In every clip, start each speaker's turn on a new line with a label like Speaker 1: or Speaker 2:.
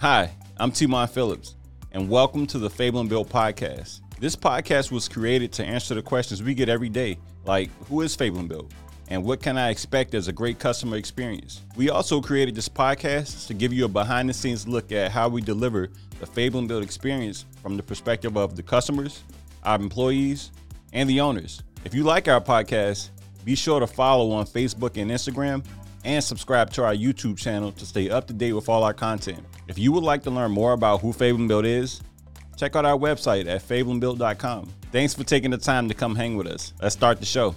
Speaker 1: Hi, I'm Teimon Phillips, and welcome to the Fabling Built podcast. This podcast was created to answer the questions we get every day, like who is Fabling Built? And what can I expect as a great customer experience? We also created this podcast to give you a behind the scenes look at how we deliver the Fabling Built experience from the perspective of the customers, our employees, and the owners. If you like our podcast, be sure to follow on Facebook and Instagram and subscribe to our YouTube channel to stay up to date with all our content. If you would like to learn more about who Fabling Built is, check out our website at fablingbuilt.com. Thanks for taking the time to come hang with us. Let's start the show.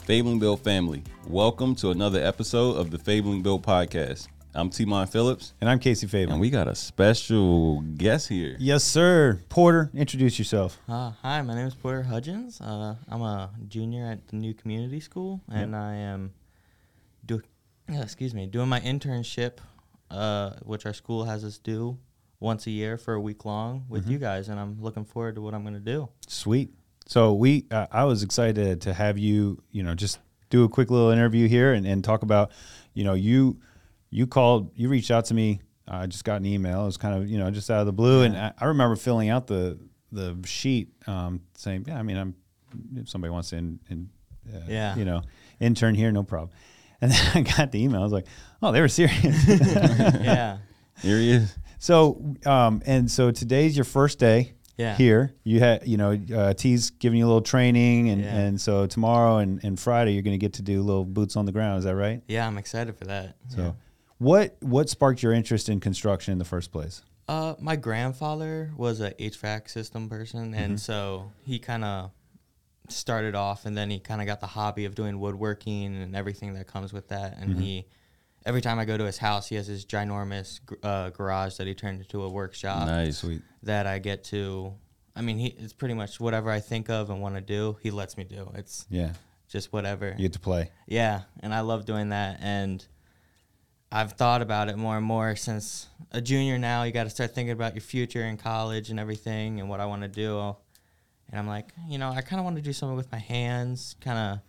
Speaker 1: Fabling Built family, welcome to another episode of the Fabling Built podcast. I'm Teimon Phillips,
Speaker 2: And I'm Casey Fabling.
Speaker 1: and we got a special guest here.
Speaker 2: yes, sir. Porter, introduce yourself.
Speaker 3: Uh, hi, my name is Porter Hudgens. Uh, I'm a junior at the new community school, and I am do, excuse me, doing my internship, uh, which our school has us do once a year for a week long with you guys, and I'm looking forward to what I'm going to do.
Speaker 2: Sweet. So we, uh, I was excited to have you, you know, just do a quick little interview here and, and talk about, you know, you, you called, you reached out to me. I just got an email. It was kind of, you know, just out of the blue, and I, I remember filling out the the sheet, um, saying, yeah, I mean, I'm if somebody wants to, in, in, uh,
Speaker 3: Yeah.
Speaker 2: you know, intern here, no problem. And then I got the email. I was like, oh, they were serious.
Speaker 3: yeah,
Speaker 1: Here he is.
Speaker 2: So, um, and so today's your first day
Speaker 3: Yeah.
Speaker 2: here. You had, you know, uh, T's giving you a little training, and,
Speaker 3: Yeah.
Speaker 2: and so tomorrow and, and Friday you're going to get to do little boots on the ground. Is that right?
Speaker 3: yeah, I'm excited for that.
Speaker 2: So,
Speaker 3: yeah.
Speaker 2: what what sparked your interest in construction in the first place?
Speaker 3: Uh, my grandfather was a HVAC system person, and so he kind of started off, and then he kind of got the hobby of doing woodworking and everything that comes with that. And he, every time I go to his house, he has his ginormous uh, garage that he turned into a workshop
Speaker 1: Nice.
Speaker 2: Sweet.
Speaker 3: that I get to. I mean, he it's pretty much whatever I think of and want to do, he lets me do. It's
Speaker 2: Yeah,
Speaker 3: just whatever.
Speaker 2: you get to play.
Speaker 3: Yeah, and I love doing that. And I've thought about it more and more since a junior now. You got to start thinking about your future in college and everything and what I want to do. And I'm like, you know, I kind of want to do something with my hands, kind of,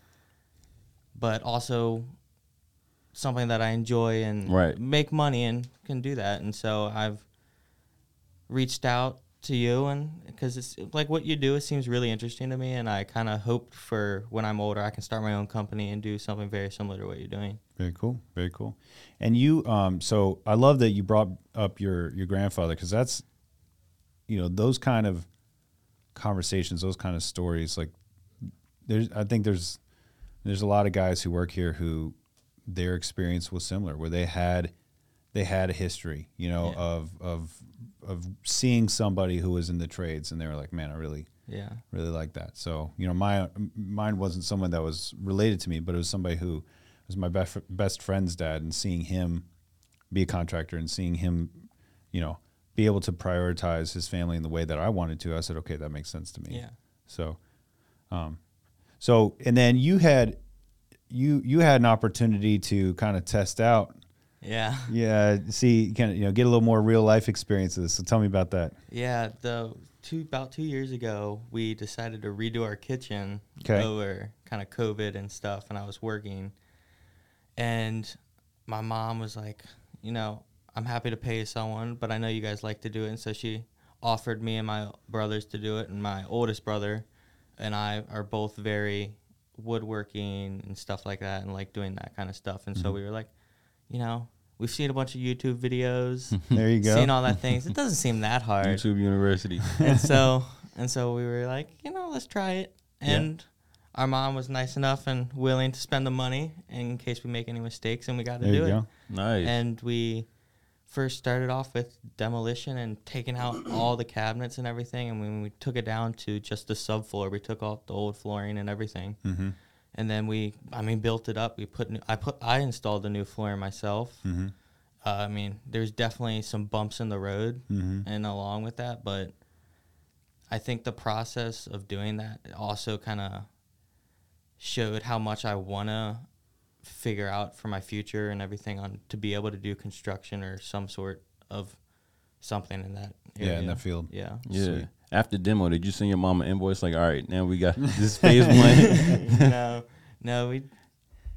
Speaker 3: but also something that I enjoy and
Speaker 1: Right.
Speaker 3: make money and can do that. And so I've reached out to you and because it's like what you do it seems really interesting to me and i kind of hoped for when i'm older i can start my own company and do something very similar to what you're doing
Speaker 2: Very cool. Very cool. And you, um, so I love that you brought up your your grandfather because that's, you know, those kind of conversations, those kind of stories. Like, there's, I think there's, there's a lot of guys who work here who their experience was similar, where they had, they had a history, you know,
Speaker 3: Yeah.
Speaker 2: of of of seeing somebody who was in the trades, and they were like, man, I really,
Speaker 3: yeah
Speaker 2: really like that. So you know, my mine wasn't someone that was related to me, but it was somebody who was my best best friend's dad, and seeing him be a contractor and seeing him, you know, be able to prioritize his family in the way that I wanted to, I said, okay, that makes sense to me.
Speaker 3: yeah
Speaker 2: So, um, so and then you had you you had an opportunity to kind of test out.
Speaker 3: yeah
Speaker 2: Yeah, see, kind of you know, get a little more real life experiences. So tell me about that.
Speaker 3: yeah the two about two years ago we decided to redo our kitchen over kind of covid and stuff and i was working and my mom was like you know i'm happy to pay someone but i know you guys like to do it and so she offered me and my brothers to do it and my oldest brother and i are both very woodworking and stuff like that and like doing that kind of stuff and
Speaker 2: Mm-hmm.
Speaker 3: so we were like you know we've seen a bunch of youtube videos
Speaker 2: There you go.
Speaker 3: seen all that things it doesn't seem that hard
Speaker 1: YouTube University.
Speaker 3: and so and so we were like, you know, let's try it. And our mom was nice enough and willing to spend the money in case we make any mistakes, and we got to
Speaker 2: there
Speaker 3: do
Speaker 2: you
Speaker 3: it.
Speaker 2: go.
Speaker 1: Nice.
Speaker 3: And we first started off with demolition and taking out all the cabinets and everything. And when we took it down to just the subfloor, we took off the old flooring and everything.
Speaker 2: Mm-hmm.
Speaker 3: And then we, I mean, built it up. We put, new, I put, I installed the new flooring myself.
Speaker 2: Mm-hmm.
Speaker 3: Uh, I mean, there's definitely some bumps in the road,
Speaker 2: Mm-hmm.
Speaker 3: and along with that, but I think the process of doing that also kind of showed how much I want to figure out for my future and everything on to be able to do construction or some sort of something in that area.
Speaker 2: Yeah, in that field.
Speaker 3: Yeah.
Speaker 1: yeah.
Speaker 2: Sweet.
Speaker 1: After demo, did you send your mom an invoice like, all right, now we got this phase one?
Speaker 3: no, no, we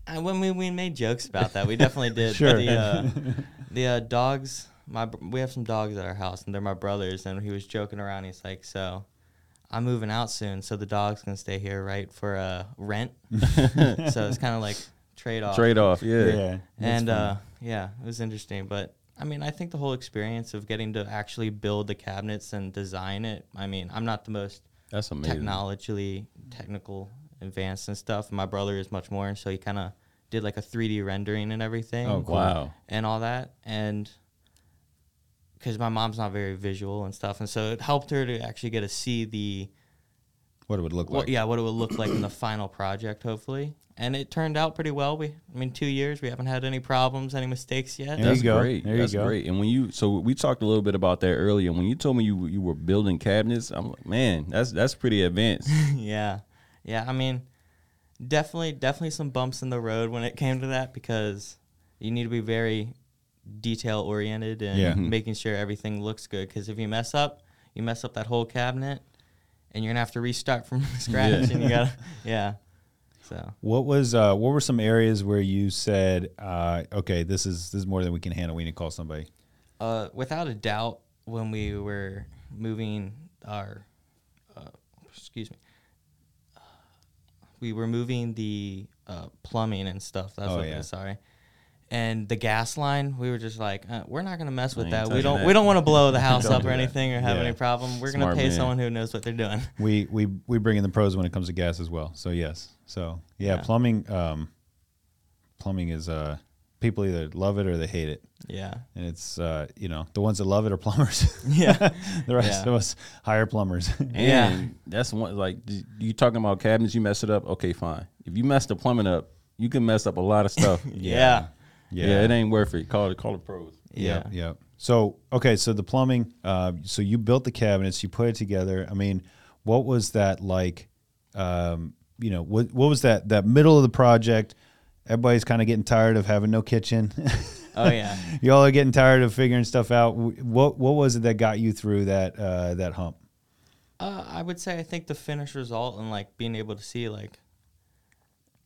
Speaker 3: I, when we, we made jokes about that, we definitely did.
Speaker 2: Sure.
Speaker 3: The, uh, the uh, dogs, my we have some dogs at our house, and they're my brothers. And he was joking around. He's like, "So, I'm moving out soon, so the dogs can stay here, right, for uh, rent." so it's kind of like trade off.
Speaker 1: Trade off, yeah.
Speaker 2: Yeah.
Speaker 3: and uh, yeah, it was interesting. But I mean, I think the whole experience of getting to actually build the cabinets and design it. I mean, I'm not the most
Speaker 1: That's amazing.
Speaker 3: technologically technical advanced and stuff. My brother is much more, so he kind of did like a 3D rendering and everything.
Speaker 2: Oh, cool.
Speaker 1: Wow.
Speaker 3: And all that, and because my mom's not very visual and stuff, and so it helped her to actually get to see the
Speaker 2: what it would look
Speaker 3: what,
Speaker 2: like.
Speaker 3: yeah what it would look like in the final project, hopefully. And it turned out pretty well. We, I mean, two years, we haven't had any problems, any mistakes yet.
Speaker 2: There
Speaker 1: That's
Speaker 2: you go.
Speaker 1: great.
Speaker 2: There you go.
Speaker 1: great. And when you so we talked a little bit about that earlier. When you told me you you were building cabinets, I'm like, man, that's that's pretty advanced.
Speaker 3: yeah, yeah. I mean, definitely, definitely some bumps in the road when it came to that because you need to be very detail oriented and
Speaker 2: Yeah. Mhm.
Speaker 3: making sure everything looks good. Because if you mess up, you mess up that whole cabinet, and you're gonna have to restart from scratch. And you gotta, yeah. So
Speaker 2: What was uh, what were some areas where you said, uh, okay, this is this is more than we can handle. We need to call somebody.
Speaker 3: Uh, without a doubt, when we were moving our, uh, excuse me, we were moving the uh, plumbing and stuff. That's
Speaker 2: Oh,
Speaker 3: what.
Speaker 2: yeah.
Speaker 3: Sorry. And the gas line, we were just like, uh, we're not gonna mess with that. We don't.
Speaker 1: that.
Speaker 3: We don't want to blow the house up or anything or have
Speaker 2: Yeah.
Speaker 3: any problem. We're
Speaker 1: Smart
Speaker 3: gonna pay
Speaker 1: man.
Speaker 3: someone who knows what they're doing.
Speaker 2: We we we bring in the pros when it comes to gas as well. So yes. So yeah,
Speaker 3: Yeah.
Speaker 2: plumbing um, plumbing is uh, people either love it or they hate it,
Speaker 3: yeah.
Speaker 2: and it's uh, you know the ones that love it are plumbers.
Speaker 3: Yeah.
Speaker 2: the rest
Speaker 3: Yeah.
Speaker 2: of us hire plumbers.
Speaker 1: And
Speaker 3: Yeah.
Speaker 1: that's one like d- you talking about cabinets. You mess it up, okay, fine. If you mess the plumbing up, you can mess up a lot of stuff.
Speaker 3: Yeah.
Speaker 1: Yeah. it ain't worth it. Call it call the pros.
Speaker 3: Yeah.
Speaker 2: Yep, yep. So okay, so the plumbing. Uh, so you built the cabinets, you put it together. I mean, what was that like? Um, you know, what what was that that middle of the project? Everybody's kind of getting tired of having no kitchen.
Speaker 3: Oh yeah.
Speaker 2: Y'all are getting tired of figuring stuff out. What what was it that got you through that uh, that hump?
Speaker 3: Uh, I would say I think the finished result and like being able to see like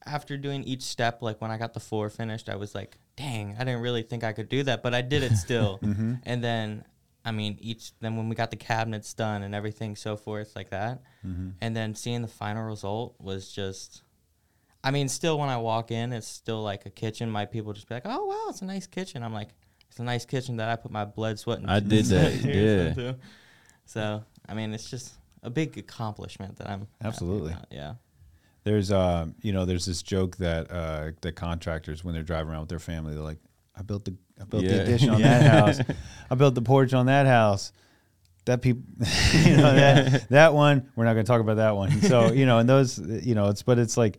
Speaker 3: after doing each step, like when I got the floor finished, I was like, dang, I didn't really think I could do that, but I did it still. Mm-hmm. And then, I mean, each then when we got the cabinets done and everything so forth like that, mm-hmm. and then seeing the final result was just. I mean, still when I walk in, it's still like a kitchen. My people just be like, "Oh wow, it's a nice kitchen." I'm like, "It's a nice kitchen that I put my blood, sweat, and
Speaker 1: I did that, yeah.
Speaker 3: into." So I mean, it's just a big accomplishment that I'm
Speaker 2: Absolutely.
Speaker 3: Yeah.
Speaker 2: There's uh, you know, there's this joke that uh, that contractors when they're driving around with their family, they're like, I built the I built the addition on that house. I built the porch on that house. That people, you know, that that one. We're not going to talk about that one. So you know, and those, you know, it's but it's like,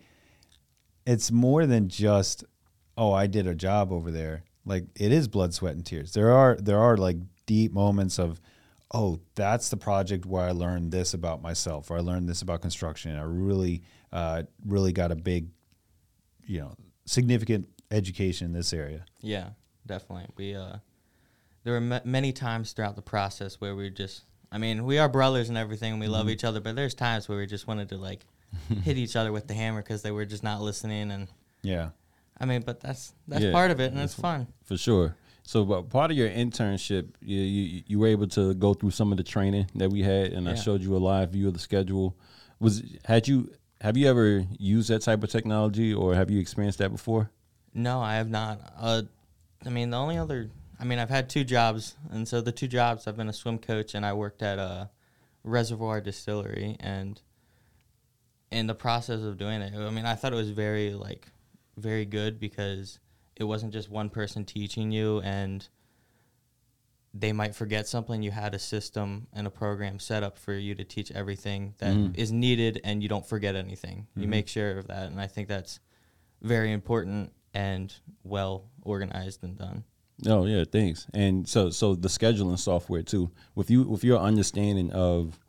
Speaker 2: it's more than just, oh, I did a job over there. Like it is blood, sweat, and tears. There are there are like deep moments of, oh, that's the project where I learned this about myself, or I learned this about construction. I really, uh, really got a big, you know, significant education in this area.
Speaker 3: Yeah, definitely. We uh, there were m- many times throughout the process where we just, I mean, we are brothers and everything, and we love each other. But there's times where we just wanted to like hit each other with the hammer because they were just not listening. And
Speaker 2: Yeah.
Speaker 3: I mean, but that's that's
Speaker 1: Yeah,
Speaker 3: part of it, and it's fun.
Speaker 1: For sure. So, but part of your internship, you, you you were able to go through some of the training that we had, and I showed you a live view of the schedule. Was had you have you ever used that type of technology, or have you experienced that before?
Speaker 3: No, I have not. Uh, I mean, the only other, I mean, I've had two jobs, and so the two jobs, I've been a swim coach, and I worked at a reservoir distillery, and in the process of doing it, I mean, I thought it was very like, very good because it wasn't just one person teaching you, and they might forget something. You had a system and a program set up for you to teach everything that is
Speaker 1: Mm.
Speaker 3: needed, and you don't forget anything. You make sure of that, and I think that's very important and well organized and done.
Speaker 1: Oh yeah, thanks. And so so the scheduling software too. With you with your understanding of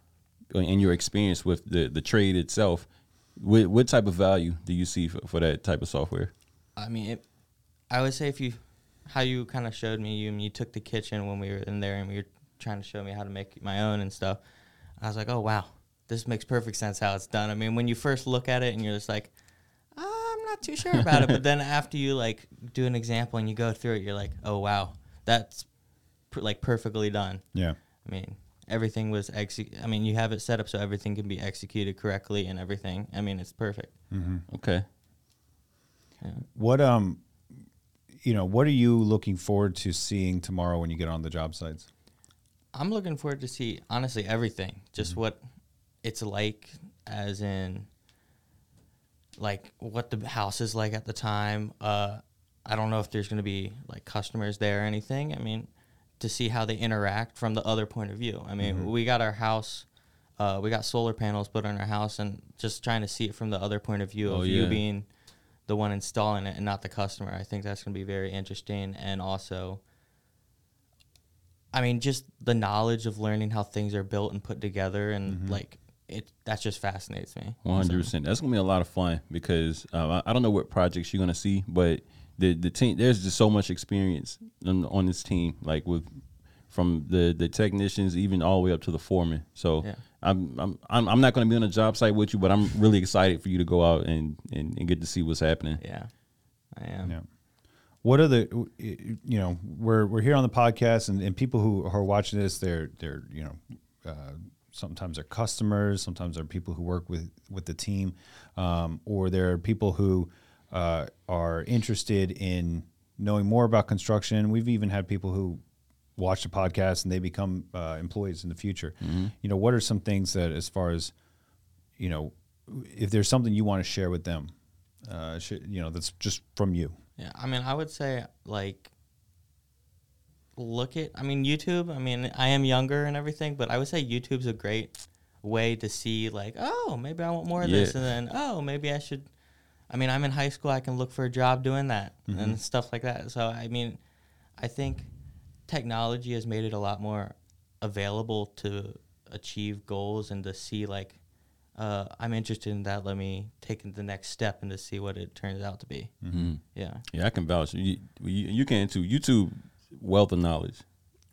Speaker 1: and your experience with the the trade itself, what what type of value do you see for, for that type of software?
Speaker 3: I mean, it, I would say if you, how you kind of showed me, you you took the kitchen when we were in there and we were trying to show me how to make my own and stuff. I was like, oh wow, this makes perfect sense how it's done. I mean, when you first look at it and you're just like, "Ah, I'm not too sure about it. But then after you like do an example and you go through it, you're like, oh wow, that's pr- like perfectly done.
Speaker 2: Yeah.
Speaker 3: I mean, everything was exe- I mean, you have it set up so everything can be executed correctly and everything. I mean, it's perfect.
Speaker 1: Okay.
Speaker 2: What um, you know, what are you looking forward to seeing tomorrow when you get on the job sites?
Speaker 3: I'm looking forward to see honestly everything, just
Speaker 2: Mm-hmm.
Speaker 3: what it's like, as in like what the house is like at the time. Uh, I don't know if there's going to be like customers there or anything. I mean, to see how they interact from the other point of view. I mean,
Speaker 2: Mm-hmm.
Speaker 3: we got our house. Uh, we got solar panels put on our house, and just trying to see it from the other point of view
Speaker 1: Oh,
Speaker 3: of
Speaker 1: yeah.
Speaker 3: you being the one installing it and not the customer. I think that's going to be very interesting, and also I mean, just the knowledge of learning how things are built and put together, and
Speaker 2: Mm-hmm.
Speaker 3: like it, that just fascinates me.
Speaker 1: One hundred percent. That's gonna be a lot of fun because um, I, I don't know what projects you're gonna see, but the the team there's just so much experience on, on this team, like with from the the technicians even all the way up to the foreman. So
Speaker 3: Yeah.
Speaker 1: I'm, I'm I'm I'm not gonna be on a job site with you, but I'm really excited for you to go out and and, and get to see what's happening.
Speaker 3: Yeah, I am.
Speaker 2: Yeah. What are the you know we're we're here on the podcast and, and people who are watching this they're they're you know uh, sometimes they're customers sometimes they're people who work with with the team um, or there are people who uh, are interested in knowing more about construction. We've even had people who watch the podcast and they become uh, employees in the future. You know what are some things that as far as you know if there's something you want to share with them uh, sh- you know that's just from you.
Speaker 3: Yeah, I mean, I would say like look at. I mean, YouTube. I mean, I am younger and everything, but I would say YouTube's a great way to see like, oh, maybe I want more of this, and then oh, maybe I should. I mean, I'm in high school. I can look for a job doing that and stuff like that. So I mean, I think technology has made it a lot more available to achieve goals and to see like. Uh, I'm interested in that. Let me take the next step and to see what it turns out to be.
Speaker 1: Mm-hmm.
Speaker 3: Yeah.
Speaker 1: Yeah, I can vouch. You, you, you can too. YouTube wealth of knowledge.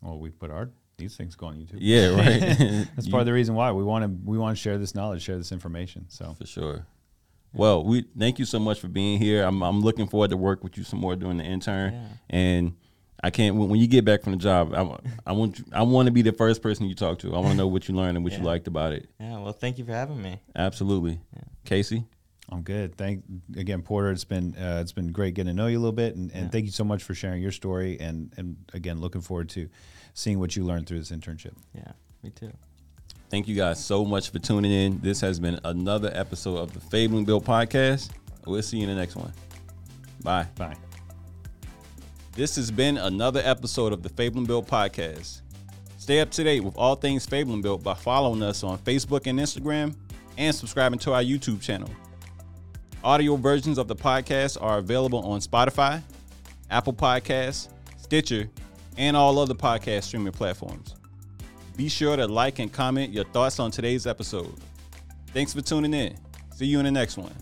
Speaker 2: Well, we put our these things go on YouTube.
Speaker 1: Yeah, right.
Speaker 2: That's part of the reason why we want to we want to share this knowledge, share this information. So
Speaker 1: For sure. Well, we thank you so much for being here. I'm I'm looking forward to work with you some more during the intern.
Speaker 3: Yeah.
Speaker 1: And I can't when when you get back from the job, I, I want you, I want to be the first person you talk to. I want to know what you learned and what you liked about it.
Speaker 3: Yeah, well, thank you for having me.
Speaker 1: Absolutely. Casey,
Speaker 2: I'm good. Thank again, Porter. It's been uh, it's been great getting to know you a little bit, and, and
Speaker 3: Yeah.
Speaker 2: thank you so much for sharing your story. And and again, looking forward to seeing what you learned through this internship.
Speaker 3: Yeah, me too.
Speaker 1: thank you guys so much for tuning in. This has been another episode of the Fabling Built podcast. We'll see you in the next one. Bye.
Speaker 2: Bye.
Speaker 1: This has been another episode of the Fabling Built podcast. Stay up to date with all things Fabling Built by following us on Facebook and Instagram and subscribing to our YouTube channel. Audio versions of the podcast are available on Spotify, Apple Podcasts, Stitcher, and all other podcast streaming platforms. Be sure to like and comment your thoughts on today's episode. Thanks for tuning in. See you in the next one.